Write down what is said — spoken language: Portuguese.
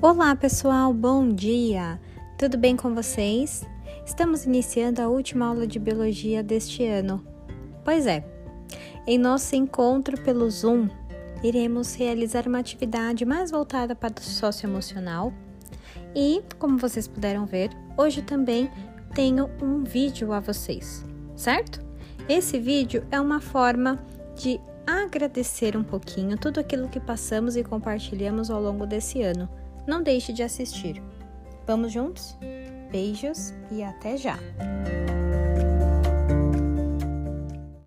Olá, pessoal, bom dia! Tudo bem com vocês? Estamos iniciando a última aula de biologia deste ano. Pois é, em nosso encontro pelo Zoom, iremos realizar uma atividade mais voltada para o socioemocional e, como vocês puderam ver, hoje também tenho um vídeo a vocês, certo? Esse vídeo é uma forma de agradecer um pouquinho tudo aquilo que passamos e compartilhamos ao longo desse ano não deixe de assistir. Vamos juntos? Beijos e até já!